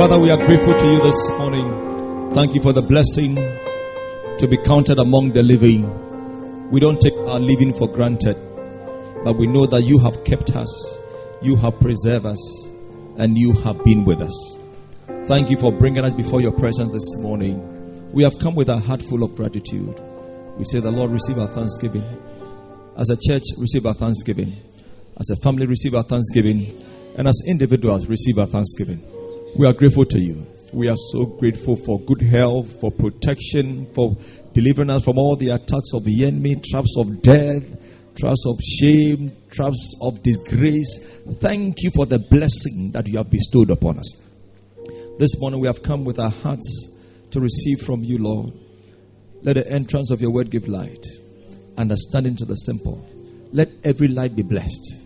Father, we are grateful to you this morning. Thank you for the blessing to be counted among the living. We don't take our living for granted, but we know that you have kept us, you have preserved us, and you have been with us. Thank you for bringing us before your presence this morning. We have come with a heart full of gratitude. We say, The Lord, receive our thanksgiving. As a church, receive our thanksgiving. As a family, receive our thanksgiving. And as individuals, receive our thanksgiving. We are grateful to you. We are so grateful for good health, for protection, for delivering us from all the attacks of the enemy, traps of death, traps of shame, traps of disgrace. Thank you for the blessing that you have bestowed upon us. This morning we have come with our hearts to receive from you, Lord. Let the entrance of your word give light, understanding to the simple. Let every life be blessed.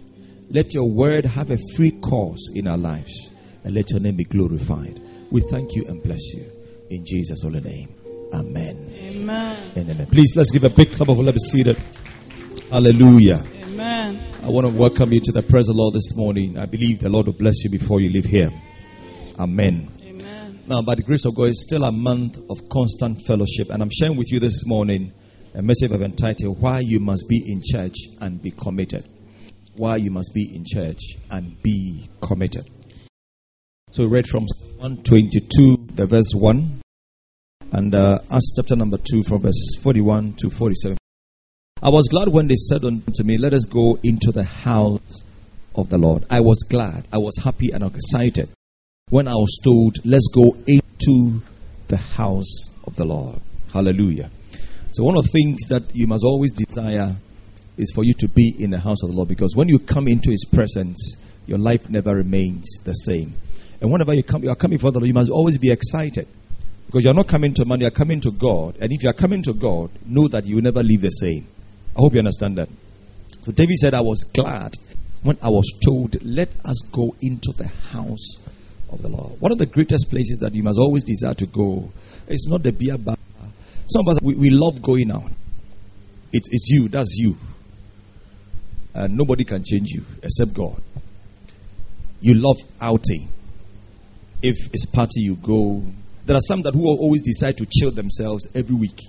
Let your word have a free course in our lives and let your name be glorified. We thank you and bless you. In Jesus' holy name. Amen. Amen. And amen. Please let's give a big clap of let be seated. Hallelujah. Amen. I want to welcome you to the presence of the Lord this morning. I believe the Lord will bless you before you leave here. Amen. Amen. Now, by the grace of God, it's still a month of constant fellowship, and I'm sharing with you this morning a message I've entitled Why You Must Be in Church and Be Committed. Why You Must Be in Church and Be Committed. So, we read from 122, the verse 1, and uh, Acts chapter number 2, from verse 41 to 47. I was glad when they said unto me, Let us go into the house of the Lord. I was glad, I was happy and excited when I was told, Let's go into the house of the Lord. Hallelujah. So, one of the things that you must always desire is for you to be in the house of the Lord because when you come into His presence, your life never remains the same. And whenever you come, you are coming for the Lord, you must always be excited because you are not coming to man, you are coming to God. And if you are coming to God, know that you will never leave the same. I hope you understand that. So David said, I was glad when I was told, let us go into the house of the Lord. One of the greatest places that you must always desire to go is not the beer bar. Some of us, we, we love going out. It, it's you, that's you. And nobody can change you except God. You love outing. If it's party, you go. There are some that who always decide to chill themselves every week.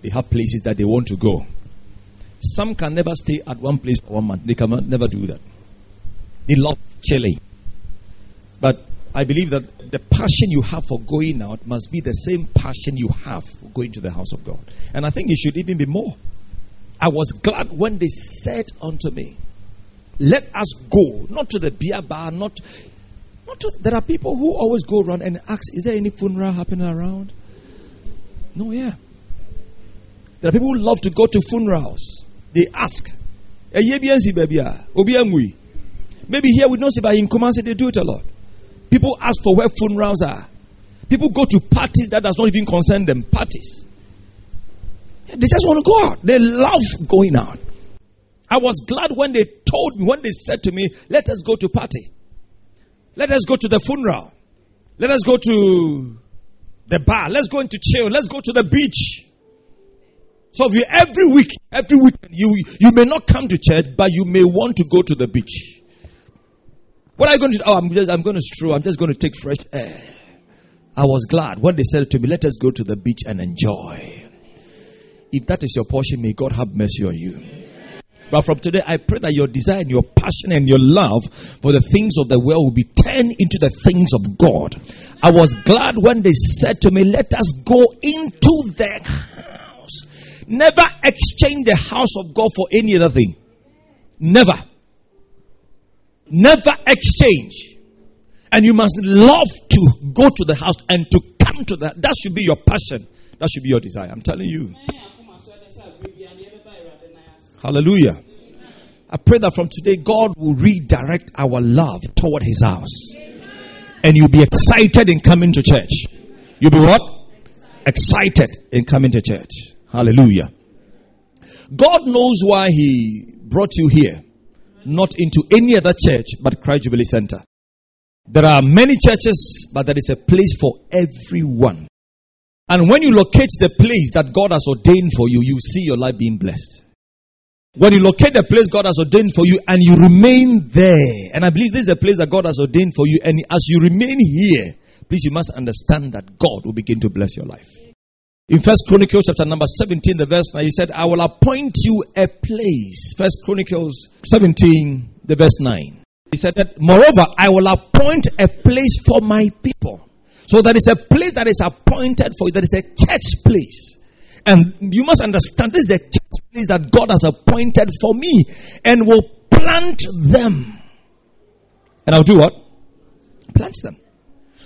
They have places that they want to go. Some can never stay at one place for one month. They can never do that. They love chilling. But I believe that the passion you have for going out must be the same passion you have for going to the house of God. And I think it should even be more. I was glad when they said unto me, Let us go, not to the beer bar, not, not to, there are people who always go around and ask, Is there any funeral happening around? No, yeah. There are people who love to go to funerals. They ask, "Eh, ye bi ansi baabi a, obi angui." Maybe here we don't see, but in Kumasi they do it a lot. People ask for where funerals are. People go to parties that does not even concern them. Parties. They just want to go out. They love going out. I was glad when they told me, when they said to me, let us go to party. Let us go to the funeral. Let us go to the bar. Let's go into chill. Let's go to the beach. So you every week, every week, you you may not come to church, but you may want to go to the beach. What are you going to do? Oh, I'm just I'm going to stroll. I'm just going to take fresh air. I was glad when they said to me, "Let us go to the beach and enjoy." If that is your portion, may God have mercy on you. But from today, I pray that your desire and your passion and your love for the things of the world will be turned into the things of God. I was glad when they said to me, Let us go into the house. Never exchange the house of God for any other thing. Never. Never exchange. And you must love to go to the house and to come to that. That should be your passion. That should be your desire. I'm telling you. Hallelujah. I pray that from today, God will redirect our love toward His house. And you'll be excited in coming to church. You'll be what? Excited in coming to church. Hallelujah. God knows why He brought you here, not into any other church but Christ Jubilee Center. There are many churches, but there is a place for everyone. And when you locate the place that God has ordained for you, you see your life being blessed. When you locate the place God has ordained for you and you remain there, and I believe this is a place that God has ordained for you, and as you remain here, please you must understand that God will begin to bless your life. In First Chronicles chapter number 17, the verse 9, he said, I will appoint you a place. First Chronicles 17, the verse 9. He said that, moreover, I will appoint a place for my people. So there is a place that is appointed for you. There is a church place. And you must understand this is the church place that God has appointed for me and will plant them. And I'll do what? Plant them.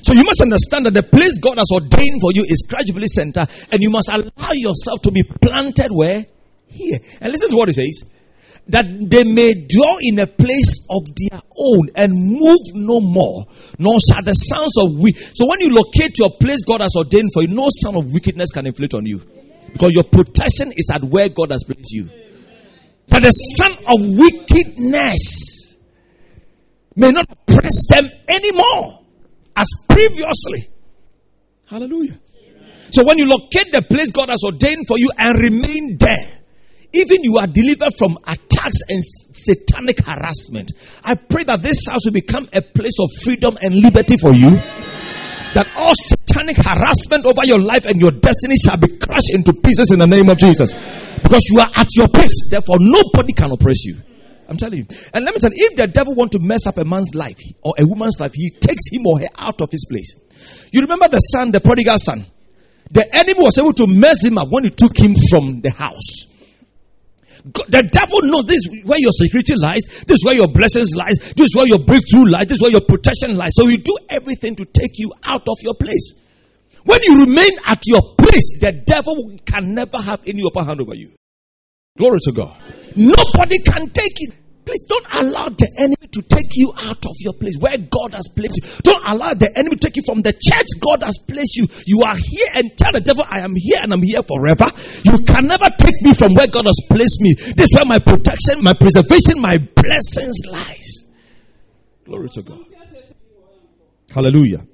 So you must understand that the place God has ordained for you is Jubilee Center, and you must allow yourself to be planted where? Here. And listen to what he says. That they may dwell in a place of their own and move no more, nor shall the sounds of we. So when you locate your place God has ordained for you, no sound of wickedness can inflict on you. Because your protection is at where God has placed you. That the son of wickedness may not oppress them anymore as previously. Hallelujah. So when you locate the place God has ordained for you and remain there, even you are delivered from attacks and satanic harassment. I pray that this house will become a place of freedom and liberty for you. That all satanic harassment over your life and your destiny shall be crushed into pieces in the name of Jesus. Because you are at your place, therefore nobody can oppress you. I'm telling you. And let me tell you, if the devil want to mess up a man's life or a woman's life, he takes him or her out of his place. You remember the son, the prodigal son? The enemy was able to mess him up when he took him from the house. The devil knows this is where your security lies, this is where your blessings lies, this is where your breakthrough lies, this is where your protection lies. So he do everything to take you out of your place. When you remain at your place, the devil can never have any upper hand over you. Glory to God. Nobody can take it. Please don't allow the enemy to take you out of your place where God has placed you. Don't allow the enemy to take you from the church God has placed you. You are here and tell the devil, I am here and I'm here forever. You can never take me from where God has placed me. This is where my protection, my preservation, my blessings lies. Glory to God. Hallelujah.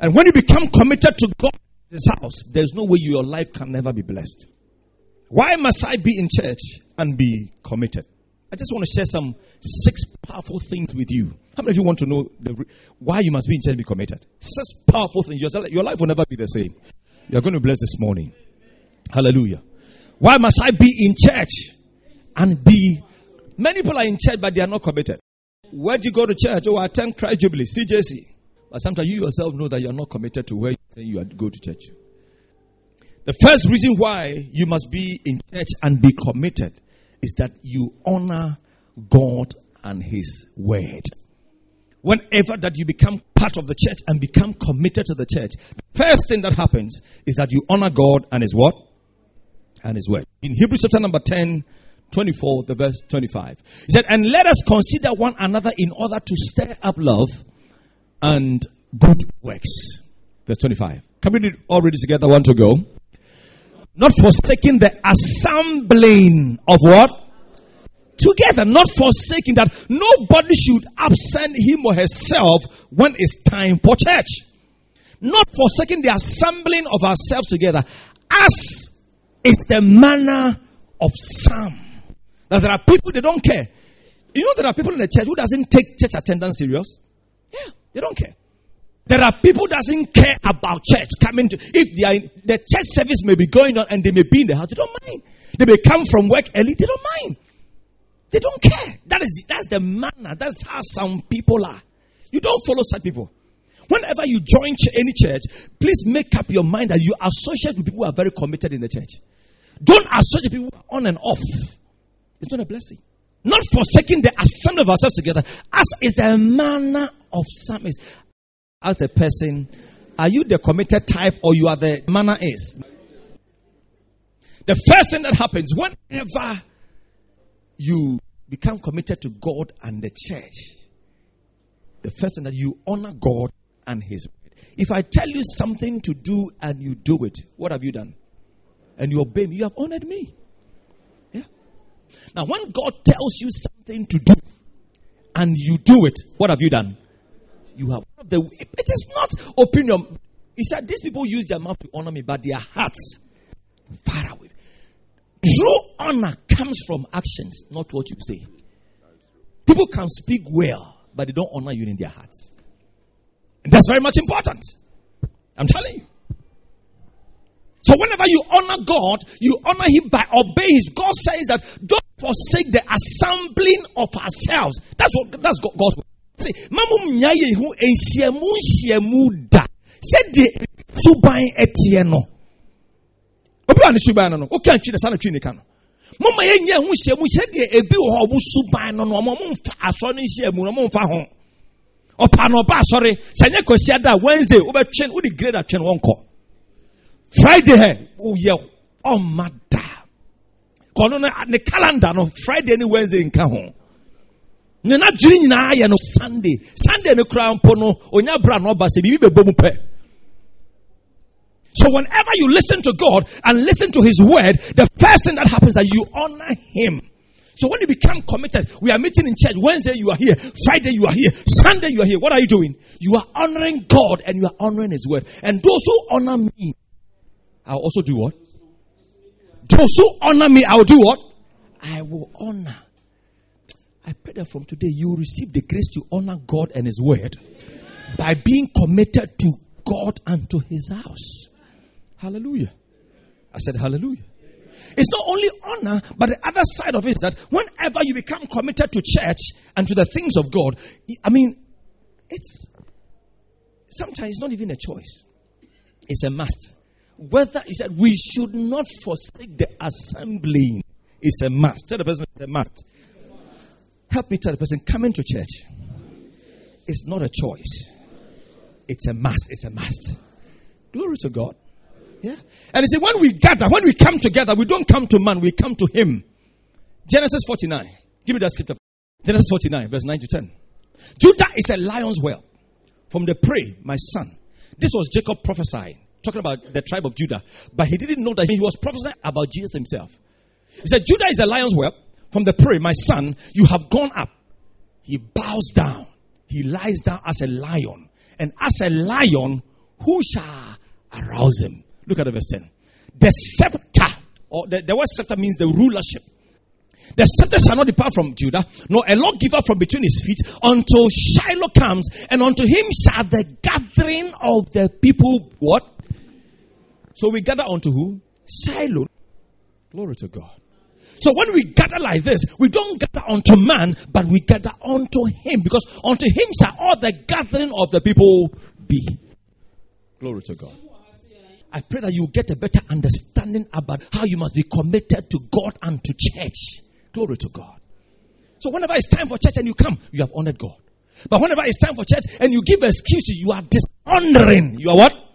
And when you become committed to God's house, there's no way your life can never be blessed. Why must I be in church and be committed? I just want to share some six powerful things with you. How many of you want to know the, why you must be in church and be committed? Six powerful things. Your, life will never be the same. You're going to bless this morning. Hallelujah. Why must I be in church and be. Many people are in church, but they are not committed. Where do you go to church? Oh, I attend Christ Jubilee, CJC. But sometimes you yourself know that you are not committed to where you go to church. The first reason why you must be in church and be committed is that you honor God and His word. Whenever that you become part of the church and become committed to the church, the first thing that happens is that you honor God and His what? And His word. In Hebrews chapter number 10, 24, the verse 25. He said, And let us consider one another in order to stir up love and good works. Verse 25. Can we all read it together? One to go. Not forsaking the assembling of what? Together, not forsaking that nobody should absent him or herself when it's time for church. Not forsaking the assembling of ourselves together, as is the manner of some. That there are people they don't care. You know there are people in the church who doesn't take church attendance serious. Yeah, they don't care. There are people doesn't care about church coming to, if they are in, the church service may be going on and they may be in the house, they don't mind. They may come from work early, they don't mind. They don't care. That is, that's the manner. That's how some people are. You don't follow such people. Whenever you join any church, please make up your mind that you associate with people who are very committed in the church. Don't associate people on and off. It's not a blessing. Not forsaking the assembly of ourselves together, as is the manner of some. Ask the person, are you the committed type or you are the manner is? The first thing that happens whenever you become committed to God and the church, the first thing that you honor God and His word. If I tell you something to do and you do it, what have you done? And you obey me, you have honored me. Yeah. Now, when God tells you something to do and you do it, what have you done? You have the it is not opinion. He said, These people use their mouth to honor me, but their hearts far away. True honor comes from actions, not what you say. People can speak well, but they don't honor you in their hearts. That's very much important. I'm telling you. So whenever you honor God, you honor Him by obeying. His. God says that don't forsake the assembling of ourselves. That's what that's God's word. See, mamu mnyaye hu enhyiamu nhyiamu da. The suban etie no. Obi wa ne suban no no. O kan twi de sana twi ne kan. Mama ye nya hu hyiamu hyɛ ebi wɔ hɔ ɔmo suban no no ɔmo mfa asɔ ne nhyiamu no ɔmo mfa ho. Ɔpa no ɔba asɔre sɛ nye kɔsia da Wednesday wobɛtwe wode grade atwe no wɔnkɔ. Friday hɛ woyɛ ɔma da. Kɔno no ne calendar no Friday ne Wednesday nka ho ne n'adwene nyinaa yɛ no sunday. Sunday no kura mpo no onya bra na ɔba sɛ biribi bɛbɔ mu pɛ. So whenever you listen to god and listen to his word the first thing that happens is that you honor him. So when you become committed we are meeting in church. Wednesday you are here. Friday you are here. Sunday you are here. What are you doing? You are honoring god and you are honoring his word. And those who honor me i'll also do what? Those who honor me i'll do what? I will honor I pray that from today you receive the grace to honor God and His word by being committed to God and to His house. Hallelujah. I said, Hallelujah. It's not only honor, but the other side of it is that whenever you become committed to church and to the things of God, I mean, it's sometimes it's not even a choice, it's a must. Whether he said we should not forsake the assembling, it's a must. Tell the person it's a must. Help me tell the person coming to church. It's not a choice. It's a must. It's a must. Glory to God. Yeah. And he said, when we gather, when we come together, we don't come to man, we come to him. Genesis 49. Give me that scripture. Genesis 49, verse 9 to 10. Judah is a lion's whelp. From the prey, my son. This was Jacob prophesying, talking about the tribe of Judah. But he didn't know that he was prophesying about Jesus himself. He said, Judah is a lion's whelp from the prey, my son, you have gone up. He bows down. He lies down as a lion. And as a lion, who shall arouse him? Look at the verse 10. The scepter, or the, the word scepter means the rulership. The scepter shall not depart from Judah, nor a lawgiver from between his feet, until Shiloh comes, and unto him shall the gathering of the people what? So we gather unto who? Shiloh. Glory to God. So when we gather like this, we don't gather unto man, but we gather unto him because unto him shall all the gathering of the people be. Glory to God. I pray that you get a better understanding about how you must be committed to God and to church. Glory to God. So whenever it's time for church and you come, you have honored God. But whenever it's time for church and you give excuses, you are dishonoring. You are what?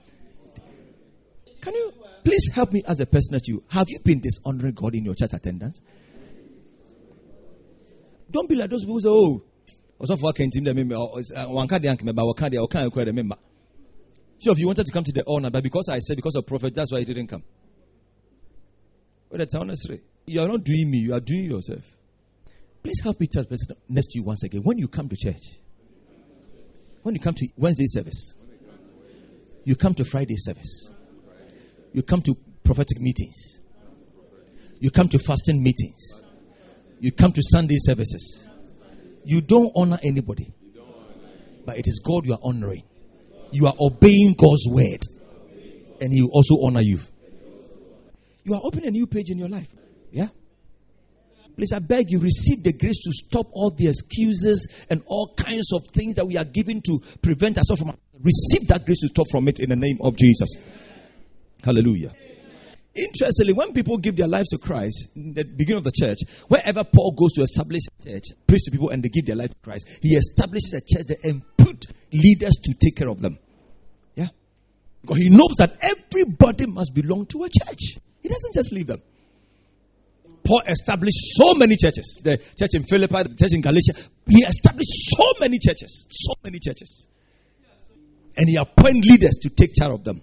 Please help me as a person that you. Have you been dishonoring God in your church attendance? Don't be like those people who say, oh, also for can team member oh, uh, one card yank member or card or can the member. So if you wanted to come to the honor, but because I said because of prophet, that's why you didn't come. But that's honestly. You are not doing me, you are doing yourself. Please help me tell person next to you once again. When you come to church, when you come to Wednesday service, you come to Friday service. You come to prophetic meetings. You come to fasting meetings. You come to Sunday services. You don't honor anybody. But it is God you are honoring. You are obeying God's word. And He will also honor you. You are opening a new page in your life. Yeah? Please, I beg you, receive the grace to stop all the excuses and all kinds of things that we are given to prevent ourselves from. Receive that grace to stop from it in the name of Jesus. Hallelujah. Interestingly, when people give their lives to Christ in the beginning of the church, wherever Paul goes to establish a church, preach to people and they give their life to Christ, he establishes a church there and put leaders to take care of them. Yeah? Because he knows that everybody must belong to a church. He doesn't just leave them. Paul established so many churches. The church in Philippi, the church in Galatia. He established so many churches. So many churches. And he appointed leaders to take care of them.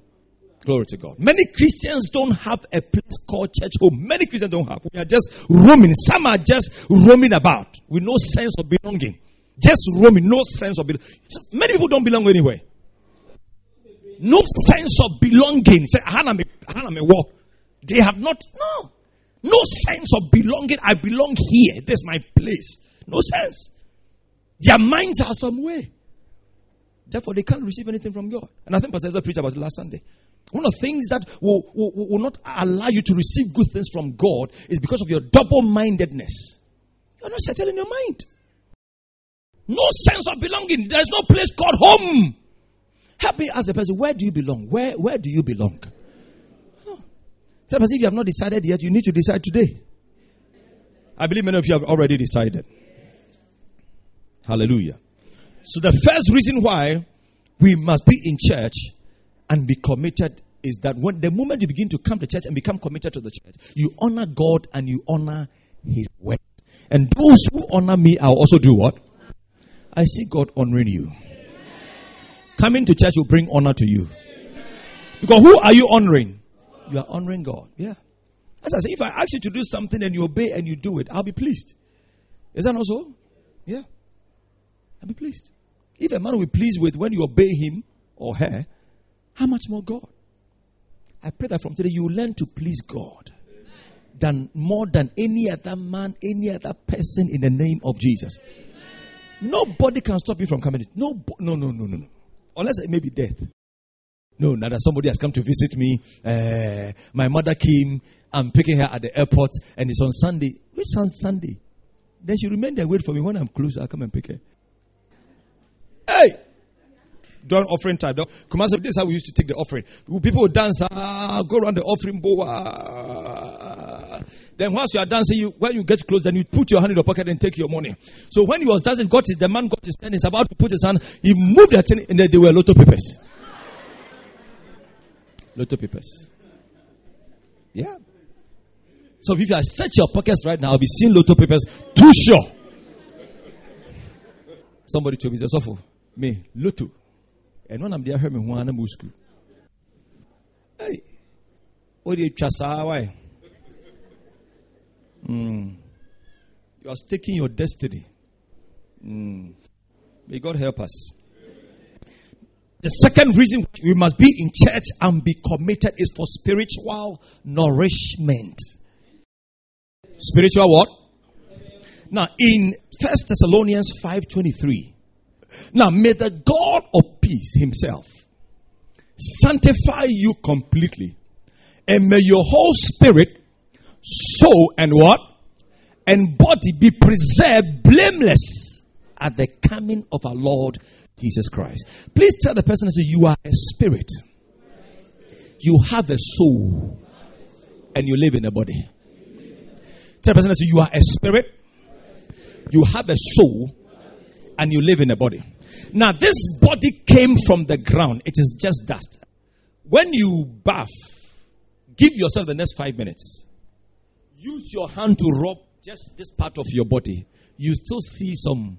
Glory to God. Many Christians don't have a place called church home. Many Christians don't have. We are just roaming. Some are just roaming about with no sense of belonging. Just roaming, no sense of belonging. Many people don't belong anywhere. No sense of belonging. Say, They have not, no. No sense of belonging. I belong here. This is my place. No sense. Their minds are somewhere. Therefore, they can't receive anything from God. And I think Pastor preached about it last Sunday. One of the things that will, will, will not allow you to receive good things from God is because of your double mindedness. You're not settled in your mind. No sense of belonging. There's no place called home. Help me ask a person, where do you belong? Where, where do you belong? No. Tell person, if you have not decided yet, you need to decide today. I believe many of you have already decided. Hallelujah. So the first reason why we must be in church and be committed is that when the moment you begin to come to church and become committed to the church, you honor God and you honor His word. And those who honor me, I'll also do what? I see God honoring you. Coming to church will bring honor to you. Because who are you honoring? You are honoring God. Yeah. As I say, if I ask you to do something and you obey and you do it, I'll be pleased. Is that not so? Yeah. I'll be pleased. If a man will be pleased with when you obey him or her, how much more God? I pray that from today you learn to please God than more than any other man, any other person in the name of Jesus. Nobody can stop you from coming. No, no, no, no, no, no. Unless it may be death. No, now that somebody has come to visit me. Uh, my mother came. I'm picking her at the airport, and it's on Sunday. Which on Sunday? Then she remained there, wait for me. When I'm close, I'll come and pick her. Hey! During offering time. Kumasi, this is how we used to take the offering. People would dance, ah, go around the offering bowl. Ah. Then once you are dancing, you, when you get close, then you put your hand in your pocket and take your money. So when he was dancing, got his, the man got his hand, he's about to put his hand, he moved the thing, and there were lotto papers. Lotto papers. Yeah. So if you search your pockets right now, I'll be seeing lotto papers. Too sure. Somebody told me, says, Sofo, me, lotto. I'm there, I heard me one and school. Hey, what do you trust? Why? Mm. You are staking your destiny. Mm. May God help us. The second reason we must be in church and be committed is for spiritual nourishment. Spiritual what? Now in First Thessalonians 5:23. Now may the God of peace himself sanctify you completely and may your whole spirit soul and what? And body be preserved blameless at the coming of our Lord Jesus Christ. Please tell the person that you are a spirit. You have a soul. And you live in a body. Tell the person that you are a spirit. You have a soul. And you live in a body. Now, this body came from the ground. It is just dust. When you bath, give yourself the next five minutes use your hand to rub just this part of your body, you still see some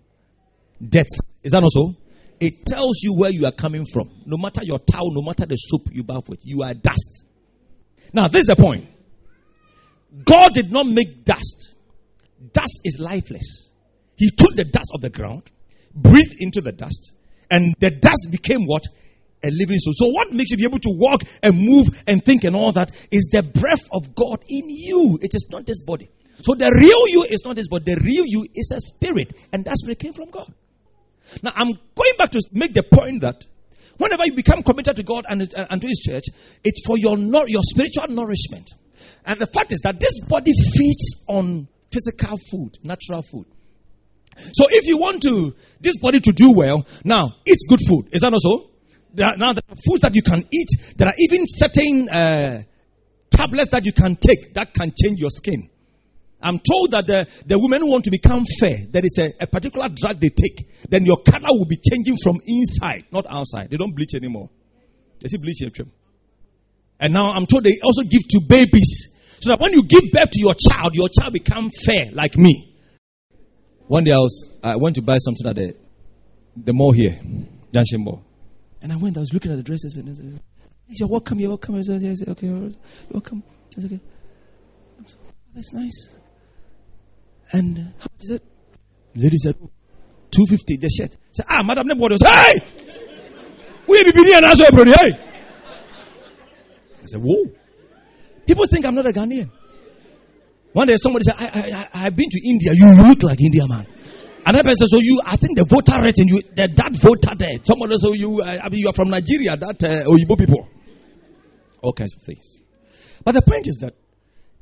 death. Is that not so? It tells you where you are coming from. No matter your towel, no matter the soap you bath with, you are dust. Now, this is the point. God did not make dust. Dust is lifeless. He took the dust of the ground, breathed into the dust, and the dust became what? a living soul. So, what makes you be able to walk and move and think and all that is the breath of God in you. It is not this body. So, the real you is not this body. The real you is a spirit, and that spirit came from God. Now, I'm going back to make the point that whenever you become committed to God and, and to His church, it's for your, your spiritual nourishment. And the fact is that this body feeds on physical food, natural food. So if you want to this body to do well, now eat good food. Is that not so? There are, now, there are foods that you can eat. There are even certain uh, tablets that you can take that can change your skin. I'm told that the, the women who want to become fair, there is a, a particular drug they take. Then your color will be changing from inside, not outside. They don't bleach anymore. They see bleach And now I'm told they also give to babies. So that when you give birth to your child, your child become fair like me. One day I was I went to buy something at the the mall here, Junction Mall. And I went, I was looking at the dresses and I said, you're welcome, you're welcome. I said, yes, okay, you're welcome. I said, okay. Said, oh, that's nice. And how much is it? lady said, 250, the shirt. I said, ah, madam, nobody was, hey! We be here and answer, hey! I said, whoa. People think I'm not a Ghanaian. One day somebody said, I, I, I, I've been to India. You look like India, man. Another person said, "So you, I think the voter rate and you, the, that voter there. Someone else, so you, I mean, you are from Nigeria. That uh, Oyibo people, all kinds of things. But the point is that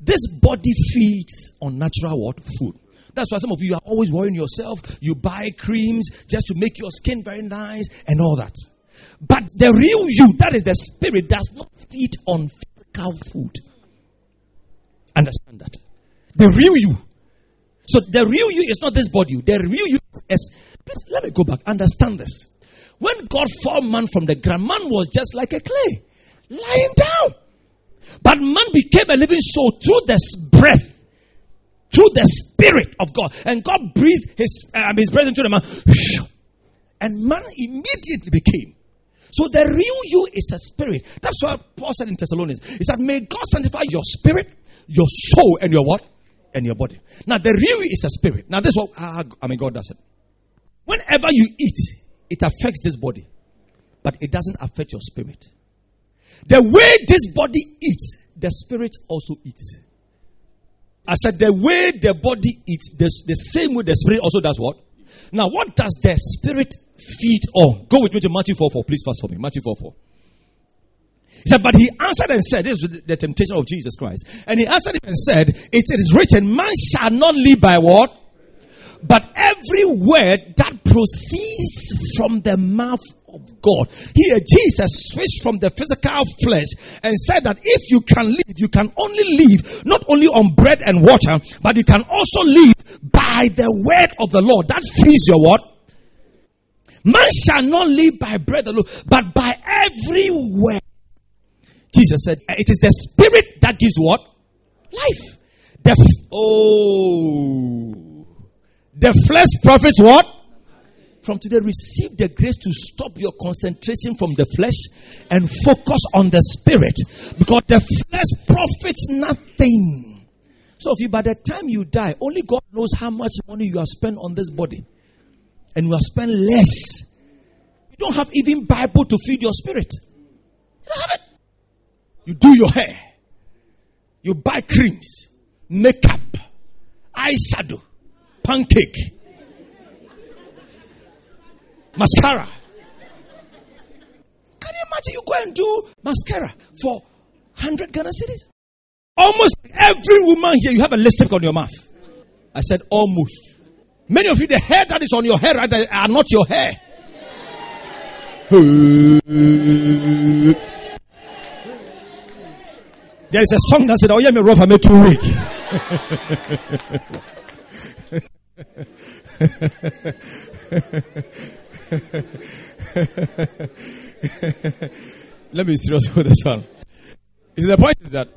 this body feeds on natural what food. That's why some of you are always worrying yourself. You buy creams just to make your skin very nice and all that. But the real you, that is the spirit, does not feed on physical food. Understand that. The real you. So the real you is not this body. The real you is. Please, let me go back. Understand this. When God formed man from the ground, man was just like a clay, lying down. But man became a living soul through the breath, through the spirit of God. And God breathed his, uh, his breath into the man. And man immediately became. So the real you is a spirit. That's what Paul said in Thessalonians. He said, May God sanctify your spirit, your soul, and your what? And your body. Now the real is a spirit. Now this is what uh, I mean God does it. Whenever you eat, it affects this body, but it doesn't affect your spirit. The way this body eats, the spirit also eats. I said the way the body eats, the, the same way the spirit also does what? Now, what does the spirit feed on? Go with me to Matthew 4 4. Please fast for me. Matthew 4 4. He said, But he answered and said, This is the temptation of Jesus Christ. And he answered him and said, It is written, Man shall not live by what? But every word that proceeds from the mouth of God. Here, Jesus switched from the physical flesh and said that if you can live, you can only live not only on bread and water, but you can also live by the word of the Lord. That frees your what? Man shall not live by bread alone, but by every word. Jesus said, It is the spirit that gives what? Life. The f- oh, the flesh profits what? from today receive the grace to stop your concentration from the flesh and focus on the spirit because the flesh profits nothing. So if you by the time you die, only God knows how much money you have spent on this body. And you have spent less. You don't have even Bible to feed your spirit. You don't have it. You do your hair. You buy creams, makeup, eyeshadow, pancake mascara. Can you imagine you go and do mascara for 100 Ghana cedis? Almost every woman here, you have a lipstick on your mouth. I said almost. Many of you, the hair that is on your hair right there are not your hair. There is a song that said, Oh, yeah, me rough, I made too weak. Let me be serious with this one. See, the point is that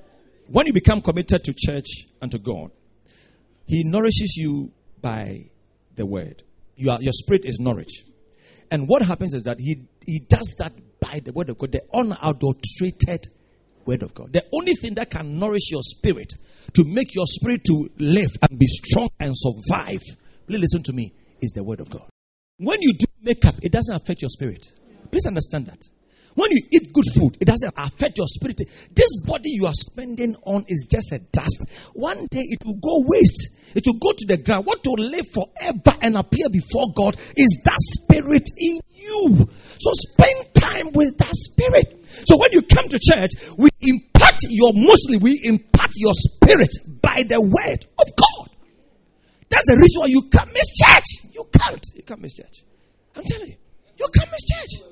when you become committed to church and to God, He nourishes you by the word. You are, your spirit is nourished. And what happens is that He, he does that by the word of God, the unadulterated word of God. The only thing that can nourish your spirit to make your spirit to live and be strong and survive, please listen to me, is the word of God. When you do makeup, it doesn't affect your spirit. Please understand that. When you eat good food, it doesn't affect your spirit. This body you are spending on is just a dust. One day it will go waste. It will go to the ground. What will live forever and appear before God is that spirit in you. So spend time with that spirit. So when you come to church, we impact your mostly we impact your spirit by the word of God. That's the reason why you can't miss church. You can't. You can't miss church. I'm telling you. You can't miss church.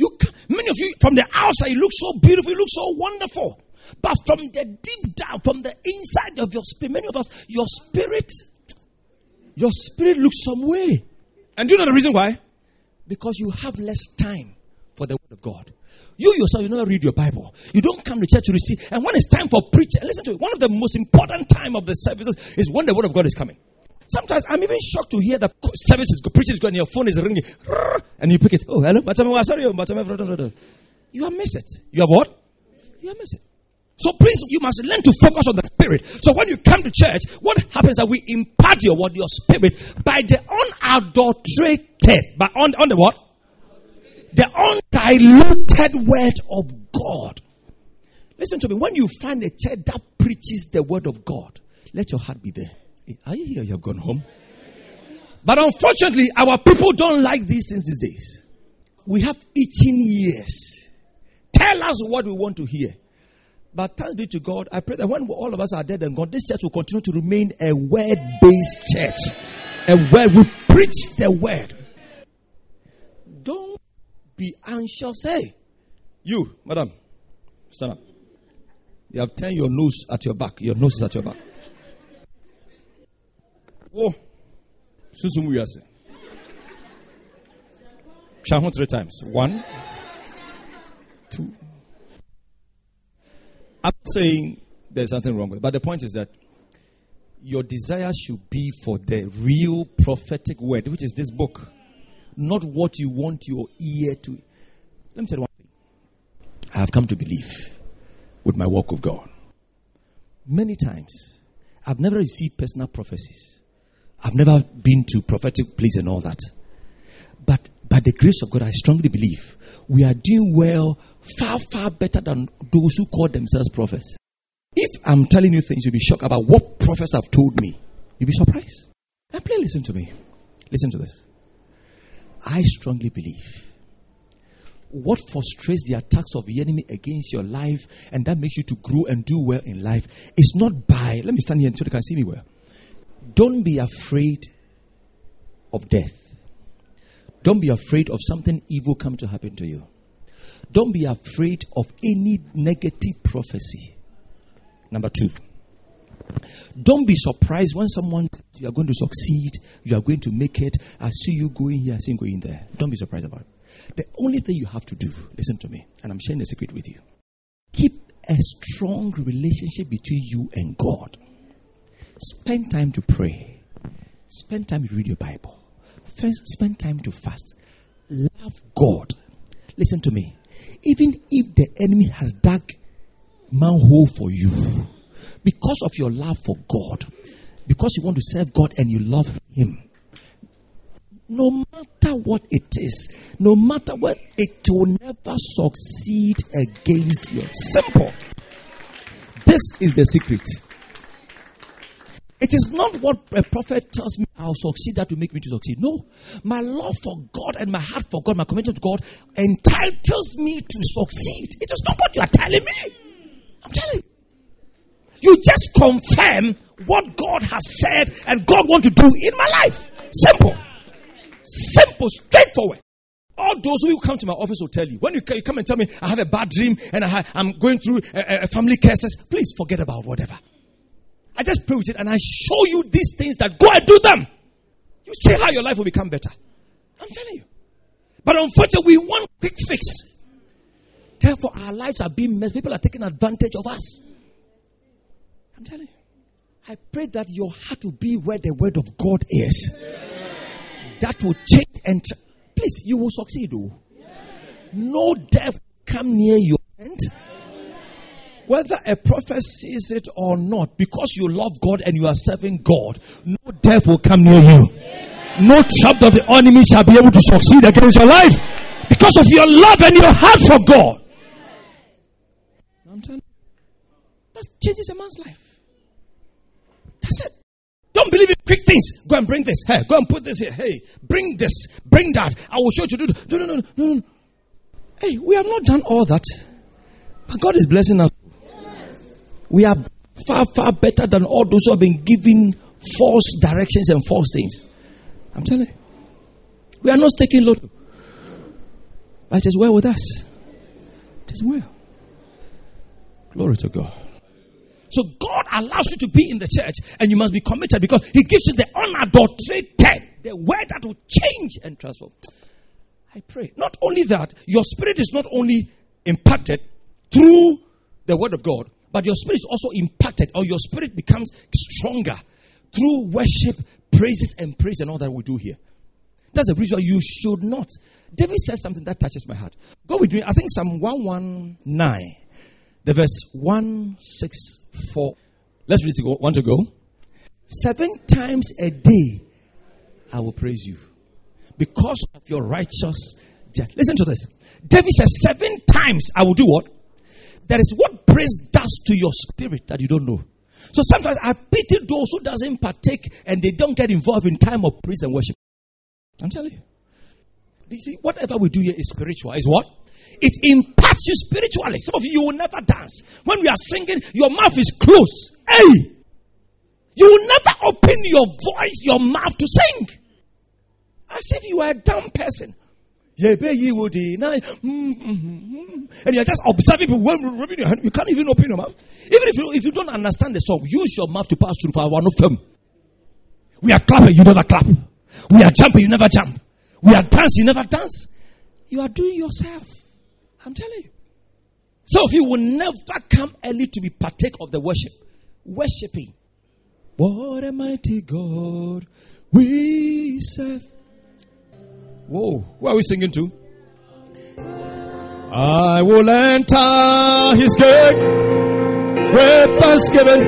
You can't. Many of you, from the outside, you look so beautiful, you look so wonderful. But from the deep down, from the inside of your spirit, many of us, your spirit, your spirit looks some way. And do you know the reason why? Because you have less time for the word of God. You yourself, you never read your Bible. You don't come to church to receive. And when it's time for preaching, listen to it. One of the most important time of the services is when the word of God is coming. Sometimes I'm even shocked to hear the service is preaching is going, your phone is ringing, and you pick it. Oh, hello, oh, sorry, oh, you have missed it. You have what? You have missed it. So please, you must learn to focus on the spirit. So when you come to church, what happens that we impart your word, your spirit, by the unadulterated, by on, on the what? The undiluted word of God. Listen to me. When you find a church that preaches the word of God, let your heart be there. Are you here? You have gone home. But unfortunately, our people don't like these things these days. We have itching ears. Tell us what we want to hear. But thanks be to God, I pray that when all of us are dead and gone, this church will continue to remain a word based church. A word, we preach the word. Don't be anxious. Hey, you, madam, stand up. You have turned your nose at your back. Your nose is at your back. Oh, Susumu Yase. Shahun three times. One, two. I'm saying there's nothing wrong with it, but the point is that your desire should be for the real prophetic word, which is this book, not what you want your ear to. Let me tell you one thing. I have come to believe with my walk with God. Many times, I've never received personal prophecies. I've never been to prophetic place and all that. But by the grace of God, I strongly believe we are doing well, far, far better than those who call themselves prophets. If I'm telling you things, you'll be shocked about what prophets have told me. You'll be surprised. And please listen to me. Listen to this. I strongly believe what frustrates the attacks of the enemy against your life and that makes you to grow and do well in life is not by, let me stand here so they can see me well. Don't be afraid of death. Don't be afraid of something evil coming to happen to you. Don't be afraid of any negative prophecy. Number two, don't be surprised when someone you are going to succeed, you are going to make it. I see you going here, I see you going there. Don't be surprised about it. The only thing you have to do, listen to me, and I'm sharing a secret with you. Keep a strong relationship between you and God. Spend time to pray. Spend time to read your Bible. First, spend time to fast. Love God. Listen to me. Even if the enemy has dug manhole for you, because of your love for God, because you want to serve God and you love Him, no matter what it is, no matter what, it will never succeed against you. Simple. This is the secret. It is not what a prophet tells me I'll succeed that will make me to succeed. No. My love for God and my heart for God, my commitment to God, entitles me to succeed. It is not what you are telling me. I'm telling you. You just confirm what God has said and God wants to do in my life. Simple. Simple, straightforward. All those who come to my office will tell you. When you, come and tell me I have a bad dream and I, am going through a, family crisis, please forget about whatever. I just pray with it and I show you these things that go and do them. You see how your life will become better. I'm telling you. But unfortunately, we want quick fix. Therefore, our lives are being messed. People are taking advantage of us. I'm telling you. I pray that your heart will be where the word of God is. That will change and tra- please, you will succeed. Though. No death come near your end. Whether a prophet sees it or not, because you love God and you are serving God, no death will come near you. No trap of the enemy shall be able to succeed against your life because of your love and your heart for God. I'm telling you, that changes a man's life. That's it. Don't believe in quick things. Go and bring this. Hey, go and put this here. Hey, bring this. Bring that. I will show you. No, no, no, no, no. Hey, we have not done all that. But God is blessing us. We are far, far better than all those who have been given false directions and false things. I'm telling you. We are not taking load. But it is well with us. It is well. Glory to God. So God allows you to be in the church and you must be committed because He gives you the unadulterated, the word that will change and transform. I pray. Not only that, your spirit is not only impacted through the word of God, but your spirit is also impacted, or your spirit becomes stronger through worship, praises, and praise, and all that we do here. That's the reason why you should not. David says something that touches my heart. Go with me. I think Psalm 119, the verse 164. Let's read it. Want to go? Seven times a day I will praise you because of your righteous. Listen to this. David says, Seven times I will do what? There is what praise does to your spirit that you don't know. So sometimes I pity those who doesn't partake and they don't get involved in time of praise and worship. I'm telling you. You see, whatever we do here is spiritual. Is what? It impacts you spiritually. Some of you, you will never dance. When we are singing, your mouth is closed. Hey! You will never open your voice, your mouth to sing. As if you were a dumb person. Mm, mm, mm, and you're just observing people rubbing your hand. You can't even open your mouth. Even if you, if you don't understand the song, use your mouth to pass through for of them. We are clapping, you never clap. We are jumping, you never jump. We are dancing, you never dance. You are doing yourself. I'm telling you. Some of you will never come early to be partake of the worship. Worshipping. What a mighty God we serve. Whoa, where are we singing to? I will enter his gate with thanksgiving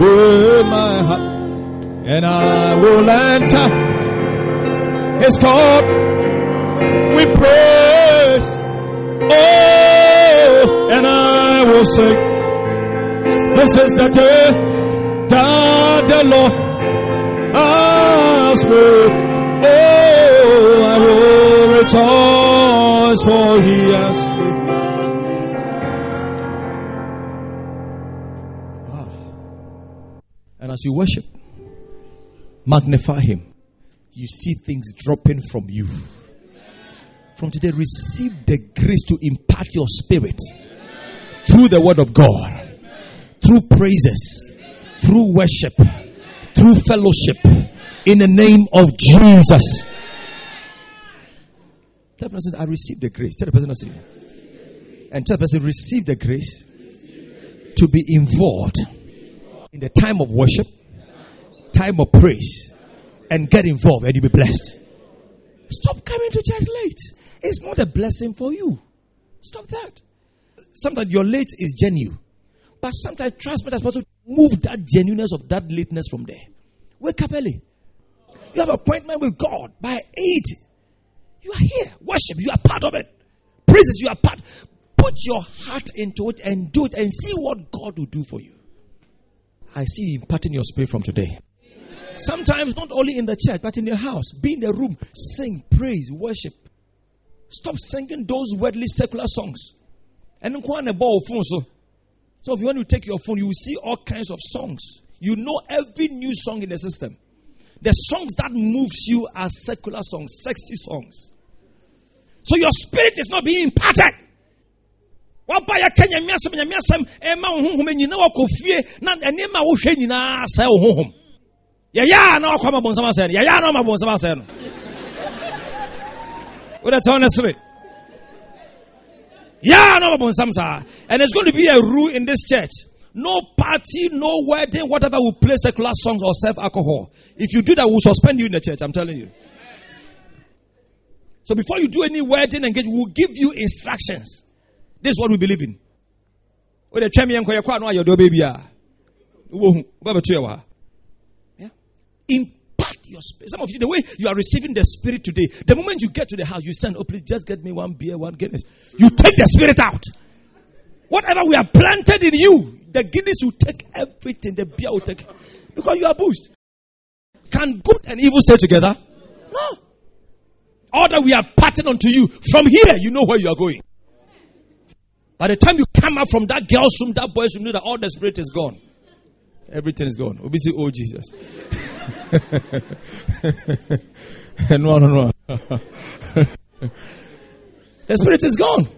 with my heart, and I will enter his court with praise. Oh, and I will sing. This is the day that the Lord has made. Oh, I will rejoice, for he has ah. And as you worship, magnify him. You see things dropping from you. From today, receive the grace to impart your spirit through the word of God, through praises, through worship, through fellowship in the name of Jesus. Tell the person, I received the grace. Tell the person, I and tell the person, receive the grace to be involved in the time of worship, time of praise, and get involved and you'll be blessed. Stop coming to church late. It's not a blessing for you. Stop that. Sometimes your late is genuine. But sometimes trust me, that's supposed to move that genuineness of that lateness from there. Wake up early. You have appointment with God by eight. You are here. Worship. You are part of it. Praises. You are part. Put your heart into it and do it and see what God will do for you. I see you imparting your spirit from today. Sometimes not only in the church, but in your house. Be in the room. Sing, praise, worship. Stop singing those worldly secular songs. And a ball phone so. So if you want to take your phone, you will see all kinds of songs. You know every new song in the system. The songs that moves you are secular songs, sexy songs. So your spirit is not being imparted. waba yɛka nyame asɛm nyame asɛm eh, ɛma wo honhom eh, nyina wakɔ fie na sɛe wo honhom yɛyɛ na wakɔ ama bɔnsam asɛe no yɛyɛ na ɔma bɔnsam asɛe no yɛa na ɔma bɔnsam saa. And it's going to be a rule in this church no party, no wedding, whatever will play secular songs or serve alcohol. If you do that, we'll suspend you in the church. I'm telling you. So before you do any wedding engagement, we'll give you instructions. This is what we believe in. Ah. Yeah. Impact your spirit. Some of you, the way you are receiving the spirit today, the moment you get to the house, you send, oh please just get me one beer, one Guinness. You take the spirit out. Whatever we have planted in you, the Guinness will take everything, the beer will take because you are boosted. Can good and evil stay together? No. All that we are parting onto you from here, you know where you are going. By the time you come out from that girl's room, that boy's room, you know that all the spirit is gone. Everything is gone. We see, oh Jesus. no, no, no. the spirit is gone.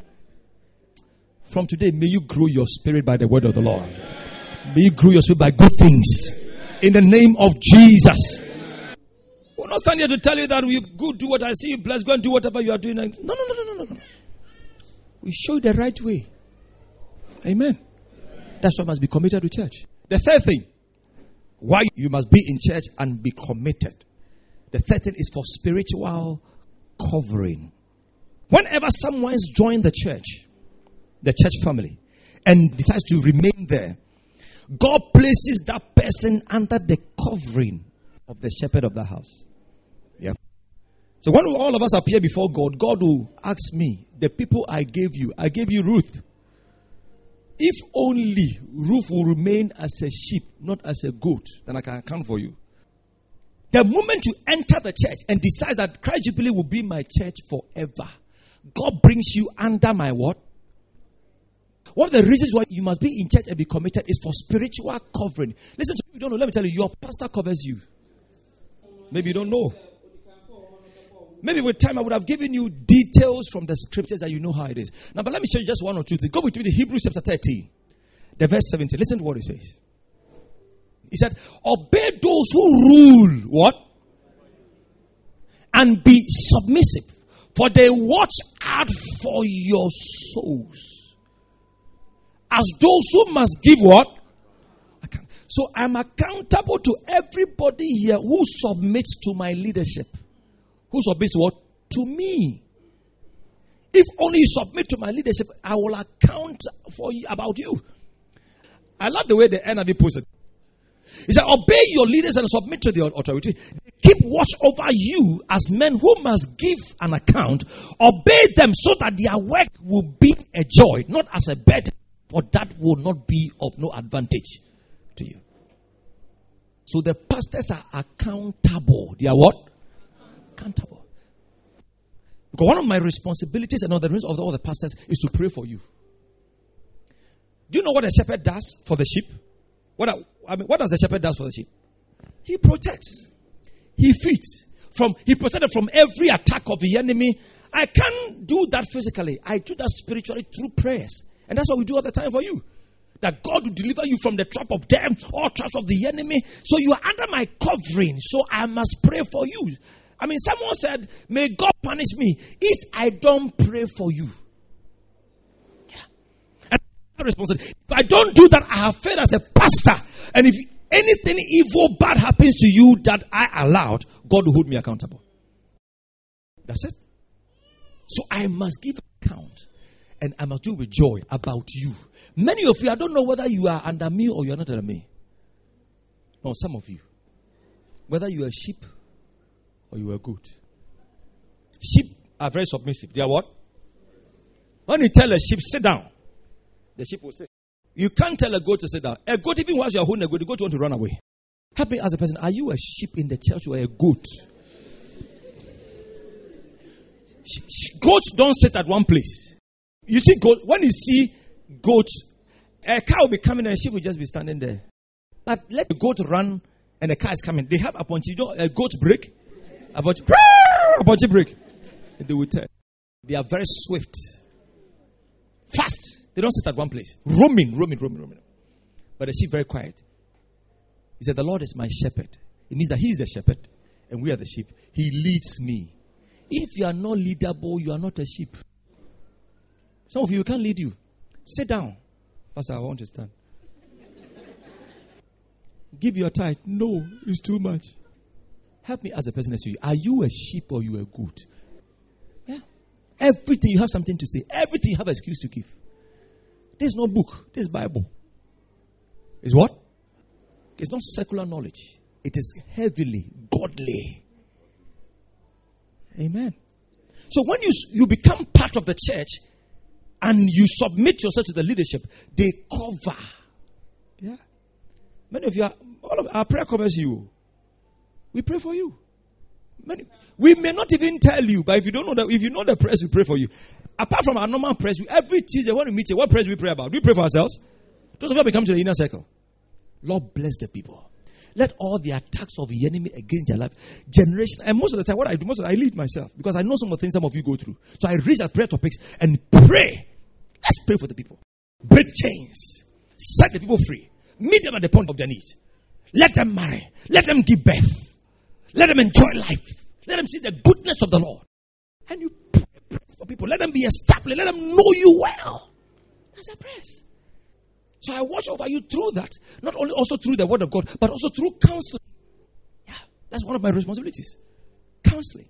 From today, may you grow your spirit by the word of the Lord. May you grow your spirit by good things. In the name of Jesus. We're not standing here to tell you that we go do what I see you bless, go and do whatever you are doing. No, no, no, no, no, no. We show you the right way. Amen. That's why must be committed to church. The third thing, why you must be in church and be committed. The third thing is for spiritual covering. Whenever someone's joined the church, the church family, and decides to remain there, God places that person under the covering of the shepherd of the house. Yeah. So when all of us appear before God, God will ask me, the people I gave you, I gave you Ruth. if only Ruth will remain as a sheep, not as a goat, then I can account for you. The moment you enter the church and decide that Christ Jubilee will be my church forever, God brings you under my what? One of the reasons why you must be in church and be committed is for spiritual covering. Listen to me, you don't know. Let me tell you, your pastor covers you. Maybe you don't know. Maybe with time I would have given you details from the scriptures that you know how it is. Now, but let me show you just one or two things. Go with me to Hebrews chapter 13, the verse 17. Listen to what it says. He said, Obey those who rule what? And be submissive, for they watch out for your souls. As those who must give what? So I'm accountable to everybody here who submits to my leadership. Who submits what? To me. If only you submit to my leadership, I will account for you about you. I love the way the NIV puts it. He said, Obey your leaders and submit to their authority. Keep watch over you as men who must give an account. Obey them so that their work will be a joy, not as a burden, for that will not be of no advantage to you. So the pastors are accountable. They are what? Accountable. Because one of my responsibilities and other the of all the pastors is to pray for you. Do you know what a shepherd does for the sheep? What, I mean, what does the shepherd does for the sheep? He protects. He feeds. From he protected from every attack of the enemy. I can't do that physically. I do that spiritually through prayers. And that's what we do all the time for you. That God will deliver you from the trap of death, all traps of the enemy. So you are under my covering. So I must pray for you. I mean, someone said, May God punish me if I don't pray for you responsible. If I don't do that, I have failed as a pastor. And if anything evil, bad happens to you that I allowed, God will hold me accountable. That's it. So I must give account. And I must do with joy about you. Many of you, I don't know whether you are under me or you are not under me. No, some of you. Whether you are sheep or you are goat. Sheep are very submissive. They are what? When you tell a sheep, sit down, the sheep will sit. You can't tell a goat to sit down. A goat, even while you are holding a goat, the goat want to run away. Help me as a person. Are you a sheep in the church or a goat? Goats don't sit at one place. You see, goat, when you see goats, a car will be coming and sheep will just be standing there. But let the goat run and the car is coming. They have a punch, you know, a goat break. A a punch break. And they will tell. They are very swift. Fast. They don't sit at one place. Roaming, roaming, roaming, roaming. But they sit very quiet. He said, The Lord is my shepherd. It means that He is the shepherd and we are the sheep. He leads me. If you are not leadable, you are not a sheep. Some of you can't lead you. Sit down. Pastor, I want to stand. Give your tithe. No, it's too much. Help me as a person you. Are you a sheep or you a goat? Yeah. Everything you have something to say. Everything you have an excuse to give. This is not book. This is Bible. Is what? It's not secular knowledge. It is heavily godly. Amen. So when you you become part of the church and you submit yourself to the leadership, they cover. Yeah. Many of you are, all of our prayer covers you. We pray for you. Many, we may not even tell you, but if you don't know that, if you know the prayers, we pray for you. Apart from our normal prayers, we, every Tuesday when we meet here, what prayers do we pray about? Do we pray for ourselves? Those of you who come to the inner circle. Lord bless the people. Let all the attacks of the enemy against their life, generation, and most of the time, what I do, most of the, I lead myself because I know some of the things some of you go through. So I raise our prayer topics and pray. Let's pray for the people. Break chains, set the people free, meet them at the point of their needs. Let them marry, let them give birth, let them enjoy life, let them see the goodness of the Lord. And you pray for people. Let them be established. Let them know you well. That's a prayers. So I watch over you through that. Not only also through the word of God, but also through counseling. Yeah, that's one of my responsibilities. Counseling.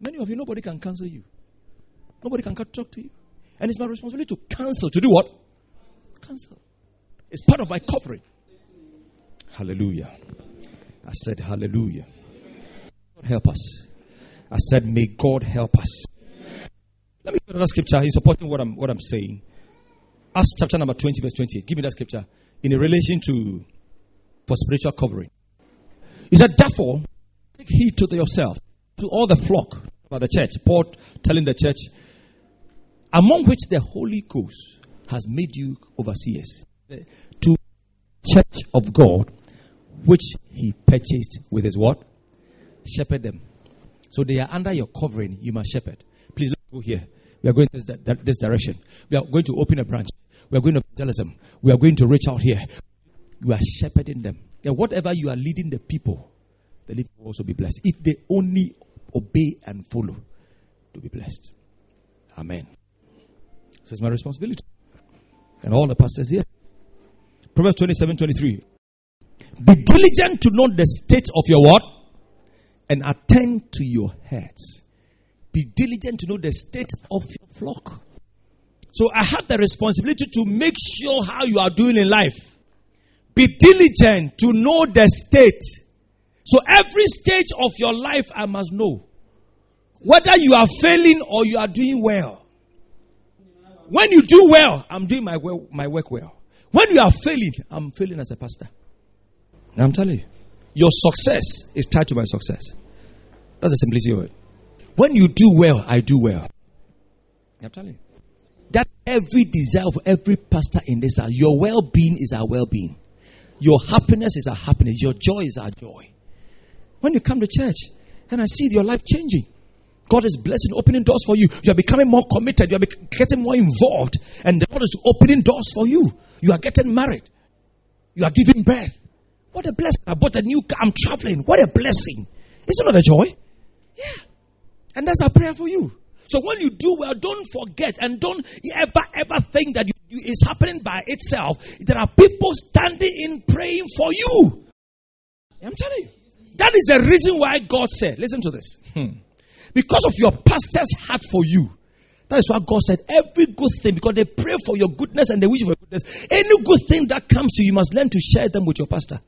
Many of you, nobody can counsel you. Nobody can talk to you. And it's my responsibility to counsel. To do what? Counsel. It's part of my covering. Hallelujah. I said, Hallelujah. God help us. I said, May God help us. Let me get another scripture He's supporting what I'm, what I'm saying. Acts chapter number 20, verse 28. Give me that scripture in relation to for spiritual covering. He said, Therefore, take heed to yourself, to all the flock by the church. Paul telling the church, among which the Holy Ghost has made you overseers to church of God, which he purchased with his what? Shepherd them. So they are under your covering. You must shepherd. Please go here. We are going this, this direction. We are going to open a branch. We are going to evangelism. Um, we are going to reach out here. You are shepherding them. And whatever you are leading the people, the people will also be blessed. If they only obey and follow, to be blessed. Amen. So it's my responsibility. And all the pastors here. Proverbs 27 23. Be diligent to know the state of your what? And attend to your heads. Be diligent to know the state of your flock. So I have the responsibility to make sure how you are doing in life. Be diligent to know the state. So every stage of your life, I must know. Whether you are failing or you are doing well. When you do well, I'm doing my, my work well. When you are failing, I'm failing as a pastor. I'm telling you, your success is tied to my success. That's the simplicity of it. When you do well, I do well. I'm telling you. That every desire of every pastor in this house, your well being is our well being. Your happiness is our happiness. Your joy is our joy. When you come to church and I see your life changing, God is blessing, opening doors for you. You are becoming more committed. You are getting more involved. And the Lord is opening doors for you. You are getting married. You are giving birth. What a blessing. I bought a new car. I'm traveling. What a blessing. Isn't that a joy? Yeah. And that's our prayer for you. So when you do well, don't forget and don't ever, ever think that you, you, it's happening by itself. There are people standing in praying for you. I'm telling you. That is the reason why God said, listen to this. Hmm. Because of your pastor's heart for you. That is why God said, every good thing, because they pray for your goodness and they wish for your goodness. Any good thing that comes to you, you must learn to share them with your pastor.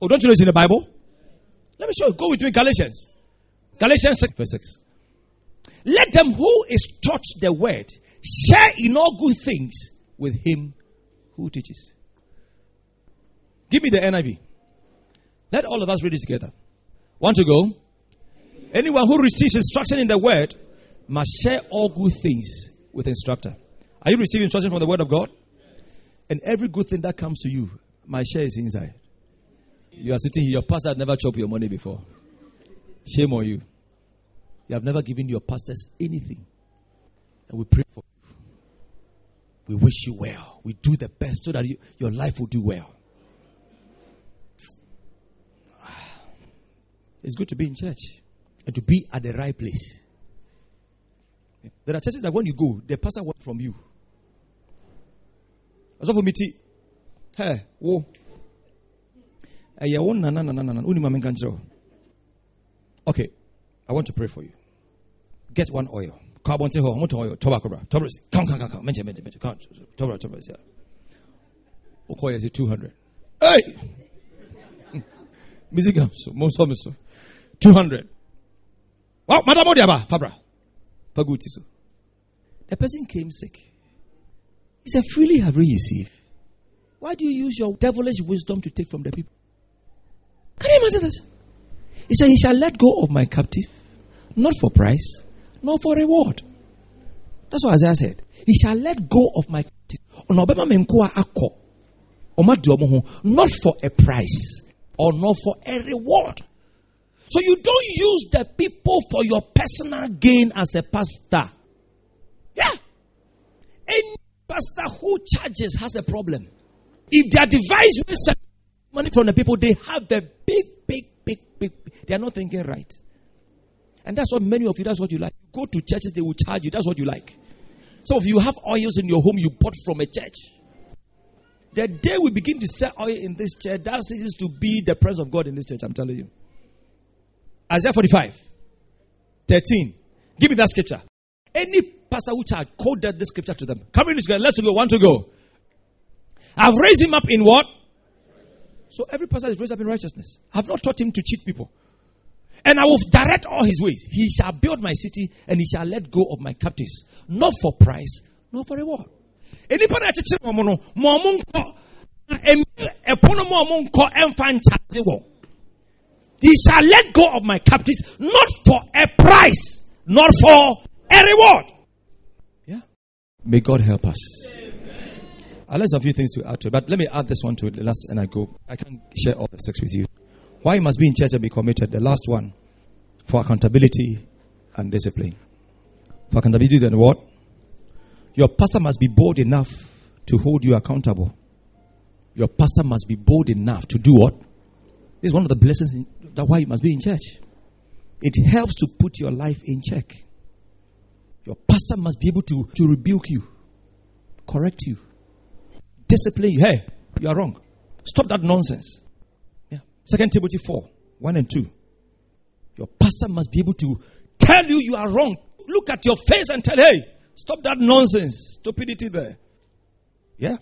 Oh, don't you know it's in the Bible? Let me show you. Go with me, Galatians. Galatians 6, verse 6. Let them who is taught the word share in all good things with him who teaches. Give me the NIV. Let all of us read it together. Want to go? Anyone who receives instruction in the word must share all good things with instructor. Are you receiving instruction from the word of God? And every good thing that comes to you, my share is inside. You are sitting here, your pastor never chopped your money before. Shame on you. You have never given your pastors anything. And we pray for you. We wish you well. We do the best so that you, your life will do well. It's good to be in church and to be at the right place. There are churches that when you go, the pastor wants from you. As for me, hey, whoa. Eh, okay, I want to pray for you. Get one oil. Carbon te ho, I want oil. Tobacco. Tobacco. Come, come, come, come. Mention, mention, mention. Tobacco, tobacco. Yeah. Okoye is 200. Hey! Music, um, so, most of so. 200. Wow, Madam Odiaba, Fabra. Pagutiso. The person came sick. He said, Freely have we received. Why do you use your devilish wisdom to take from the people? Can you imagine this? He said, He shall let go of my captive, not for price, nor for reward. That's what Isaiah said. He shall let go of my captive. Not for a price or not for a reward. So you don't use the people for your personal gain as a pastor. Yeah. Any pastor who charges has a problem. If their device will money from the people, they have a big, big, big. They are not thinking right. And that's what many of you, that's what you like. Go to churches, they will charge you. That's what you like. Some of you have oils in your home you bought from a church. The day we begin to sell oil in this church, that ceases to be the presence of God in this church. I'm telling you. Isaiah 45, 13. Give me that scripture. Any pastor which I quoted this scripture to them. Come in this. Let's go. One to go. I've raised him up in what? So every person is raised up in righteousness. I've not taught him to cheat people. And I will direct all his ways. He shall build my city and he shall let go of my captives. Not for price, not for reward. enipa na ɛkyekyere wɔn no nkɔ ɛnfa nkyase wɔ he shall let go of my captives not for a price not for a reward yeah may God help us have a few things to add to it but let me add this one to it last and I go I can share all the six with you why you must be in church and be committed the last one for accountability and discipline for accountability then what your pastor must be bold enough to hold you accountable. Your pastor must be bold enough to do what? This is one of the blessings in, that why you must be in church. It helps to put your life in check. Your pastor must be able to, to rebuke you, correct you, discipline you. Hey, you are wrong. Stop that nonsense. Yeah. Second Timothy 4, 1 and 2. Your pastor must be able to tell you you are wrong. Look at your face and tell, hey, Stop that nonsense, stupidity there. Yeah.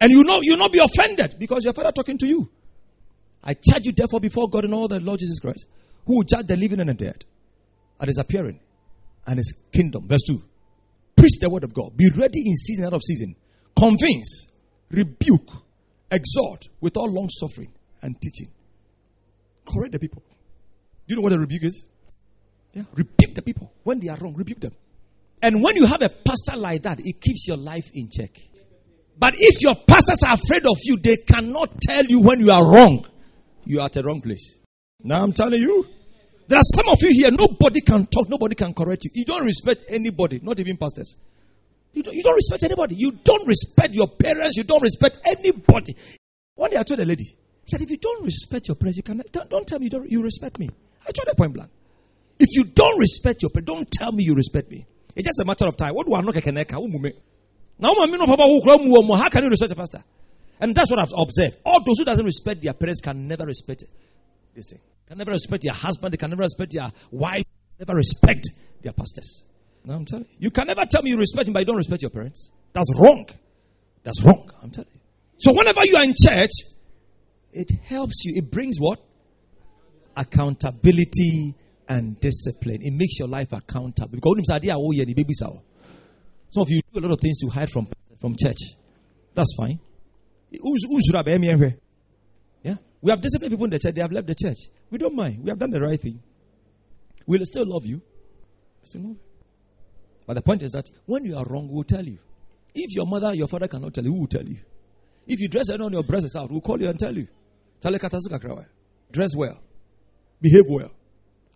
And you know, you not be offended because your father talking to you. I charge you therefore before God and all the Lord Jesus Christ, who will judge the living and the dead at his appearing and his kingdom. Verse 2. Preach the word of God. Be ready in season out of season. Convince, rebuke, exhort with all long suffering and teaching. Correct the people. Do you know what a rebuke is? Yeah. Rebuke the people. When they are wrong, rebuke them. And when you have a pastor like that, it keeps your life in check. But if your pastors are afraid of you, they cannot tell you when you are wrong. You are at the wrong place. Now I'm telling you. There are some of you here, nobody can talk, nobody can correct you. You don't respect anybody, not even pastors. You don't, you don't respect anybody. You don't respect your parents, you don't respect anybody. One day I told a lady, I said, if you don't respect your parents, you can don't, don't tell me you, don't, you respect me. I told her point blank. If you don't respect your parents, don't tell me you respect me. It's just a matter of time. What do I know? Now, how can you respect a pastor? And that's what I've observed. All those who doesn't respect their parents can never respect this thing. Can never respect their husband. They can never respect their wife. Never respect their pastors. I'm telling you. You can never tell me you respect him, but you don't respect your parents. That's wrong. That's wrong. I'm telling you. So whenever you are in church, it helps you. It brings what? Accountability and discipline. It makes your life accountable. Because oh, some of you do a lot of things to hide from, from church. That's fine. Yeah. We have disciplined people in the church, they have left the church. We don't mind. We have done the right thing. We'll still love you. Still love you. But the point is that when you are wrong, we'll tell you. If your mother, your father cannot tell you, who will tell you? If you dress on your breasts out, we'll call you and tell you. Dress well. Behave well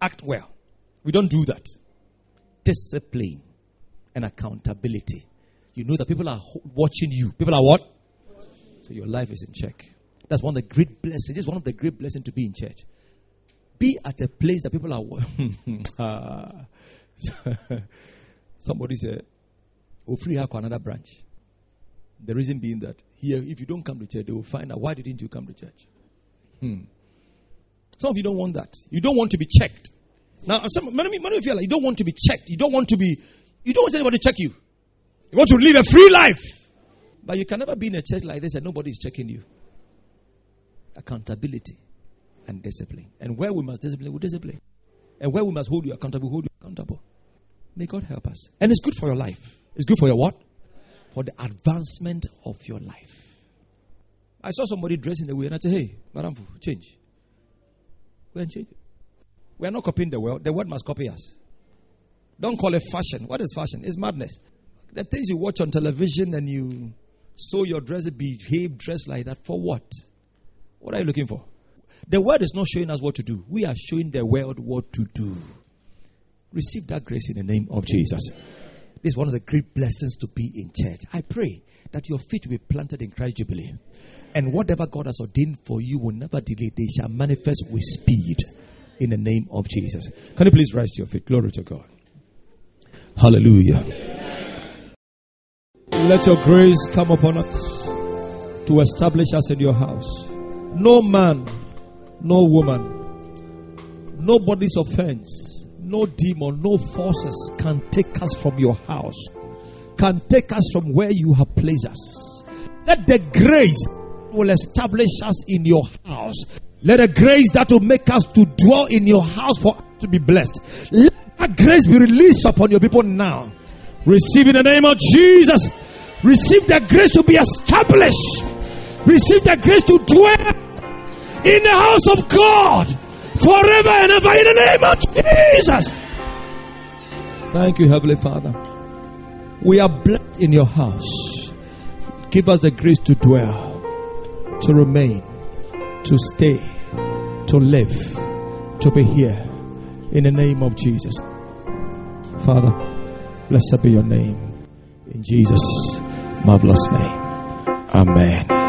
act well. We don't do that. Discipline and accountability. You know that people are watching you. People are what? So your life is in check. That's one of the great blessings. Is one of the great blessings to be in church. Be at a place that people are. Somebody said, "Oh, free have another branch." The reason being that here, if you don't come to church, they will find out why didn't you come to church. Hmm. Some of you don't want that. You don't want to be checked. Now, some, many, many of you are like, you don't want to be checked. You don't want to be, you don't want anybody to check you. You want to live a free life. But you can never be in a church like this and nobody is checking you. Accountability and discipline. And where we must discipline, we discipline. And where we must hold you accountable, hold you accountable. May God help us. And it's good for your life. It's good for your what? For the advancement of your life. I saw somebody dressing the way and I said, hey, Madam, change. We are not copying the world. The world must copy us. Don't call it fashion. What is fashion? It's madness. The things you watch on television and you sew your dress, behave dress like that. For what? What are you looking for? The world is not showing us what to do. We are showing the world what to do. Receive that grace in the name of Jesus. This is one of the great blessings to be in church. I pray that your feet will be planted in Christ Jubilee. And whatever God has ordained for you will never delay. They shall manifest with speed in the name of Jesus. Can you please rise to your feet? Glory to God. Hallelujah. Let your grace come upon us to establish us in your house. No man, no woman, nobody's offense, no demon, no forces can take us from your house, can take us from where you have placed us. Let the grace will establish us in your house. Let the grace that will make us to dwell in your house for to be blessed. Let that grace be released upon your people now. Receive in the name of Jesus. Receive the grace to be established. Receive the grace to dwell in the house of God forever and ever in the name of Jesus. Thank you, Heavenly Father. We are blessed in your house. Give us the grace to dwell, to remain, to stay, to live, to be here in the name of Jesus. Father, blessed be your name in Jesus' marvelous name. Amen.